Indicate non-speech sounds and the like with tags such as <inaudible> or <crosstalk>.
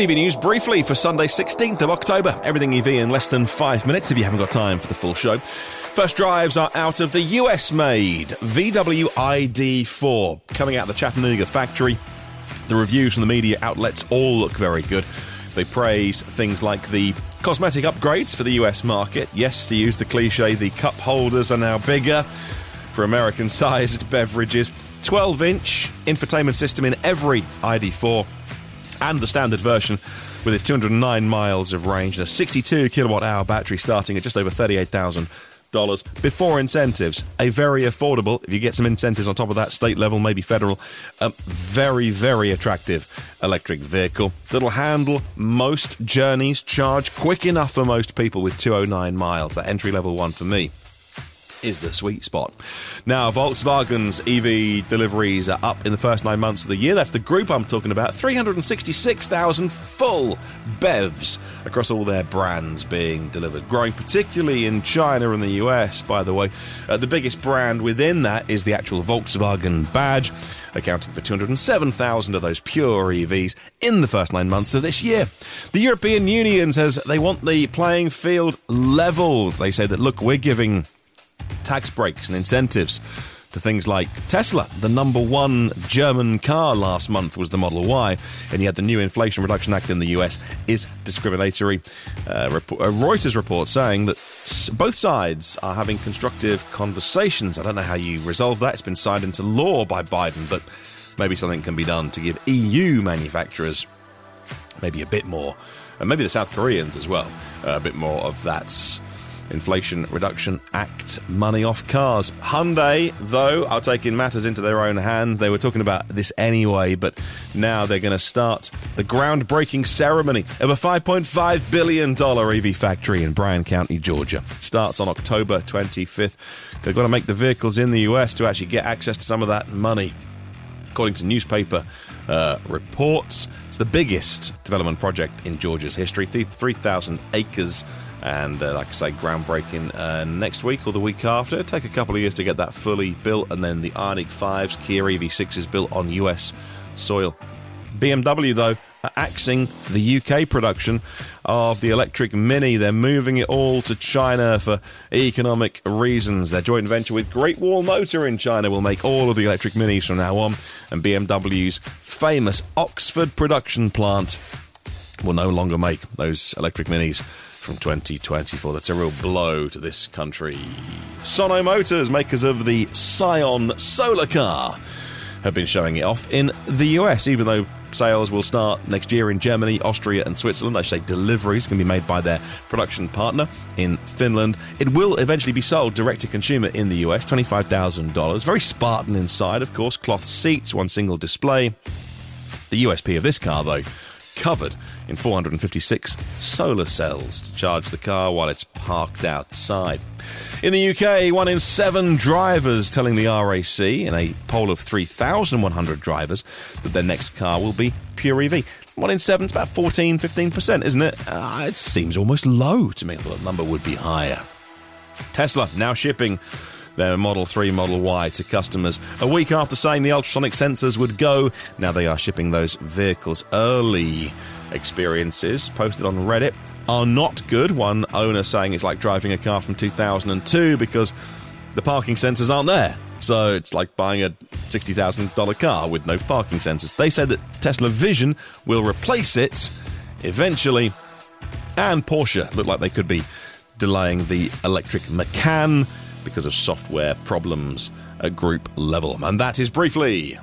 EV news briefly for Sunday, 16th of October. Everything EV in less than five minutes if you haven't got time for the full show. First drives are out of the US made VW ID4 coming out of the Chattanooga factory. The reviews from the media outlets all look very good. They praise things like the cosmetic upgrades for the US market. Yes, to use the cliche, the cup holders are now bigger for American sized <laughs> beverages. 12 inch infotainment system in every ID4 and the standard version with its 209 miles of range and a 62 kilowatt hour battery starting at just over 38,000 dollars before incentives. A very affordable, if you get some incentives on top of that, state level, maybe federal, a very, very attractive electric vehicle that'll handle most journeys, charge quick enough for most people with 209 miles. That entry level one for me is the sweet spot. Now, Volkswagen's EV deliveries are up in the first nine months of the year. That's the group I'm talking about. 366,000 full BEVs across all their brands being delivered, growing particularly in China and the US, by the way. Uh, the biggest brand within that is the actual Volkswagen badge, accounting for 207,000 of those pure EVs in the first nine months of this year. The European Union says they want the playing field leveled. They say that, look, we're giving tax breaks and incentives to things like Tesla. The number one German car last month was the Model Y, and yet the new Inflation Reduction Act in the US is discriminatory. Uh, report, uh, Reuters report saying that both sides are having constructive conversations. I don't know how you resolve that. It's been signed into law by Biden, but maybe something can be done to give EU manufacturers maybe a bit more, and maybe the South Koreans as well, a bit more of that Inflation Reduction Act money off cars. Hyundai, though, are taking matters into their own hands. They were talking about this anyway, but now they're going to start the groundbreaking ceremony of a $5.5 billion EV factory in Bryan County, Georgia. Starts on October 25th. They've got to make the vehicles in the US to actually get access to some of that money. According to newspaper uh, reports, it's the biggest development project in Georgia's history 3,000 acres and uh, like I say, groundbreaking uh, next week or the week after. It'll take a couple of years to get that fully built, and then the Ioniq 5s, Kia EV6s built on US soil. BMW, though, axing the UK production of the electric Mini. They're moving it all to China for economic reasons. Their joint venture with Great Wall Motor in China will make all of the electric Minis from now on, and BMW's famous Oxford production plant will no longer make those electric Minis from 2024. That's a real blow to this country. Sono Motors, makers of the Sion solar car, have been showing it off in the US, even though sales will start next year in Germany, Austria, and Switzerland. I say deliveries can be made by their production partner in Finland. It will eventually be sold direct to consumer in the US, $25,000. Very Spartan inside, of course, cloth seats, one single display. The USP of this car, though, covered in 456 solar cells to charge the car while it's parked outside. In the UK, one in seven drivers telling the RAC in a poll of 3,100 drivers that their next car will be pure EV. One in seven is about 14, 15%, isn't it? Uh, it seems almost low to me. I thought the number would be higher. Tesla now shipping their Model 3, Model Y to customers. A week after saying the ultrasonic sensors would go, now they are shipping those vehicles early. Experiences posted on Reddit are not good. One owner saying it's like driving a car from 2002 because the parking sensors aren't there. So it's like buying a $60,000 car with no parking sensors. They said that Tesla Vision will replace it eventually. And Porsche look like they could be delaying the electric Macan because of software problems at group level. And that is briefly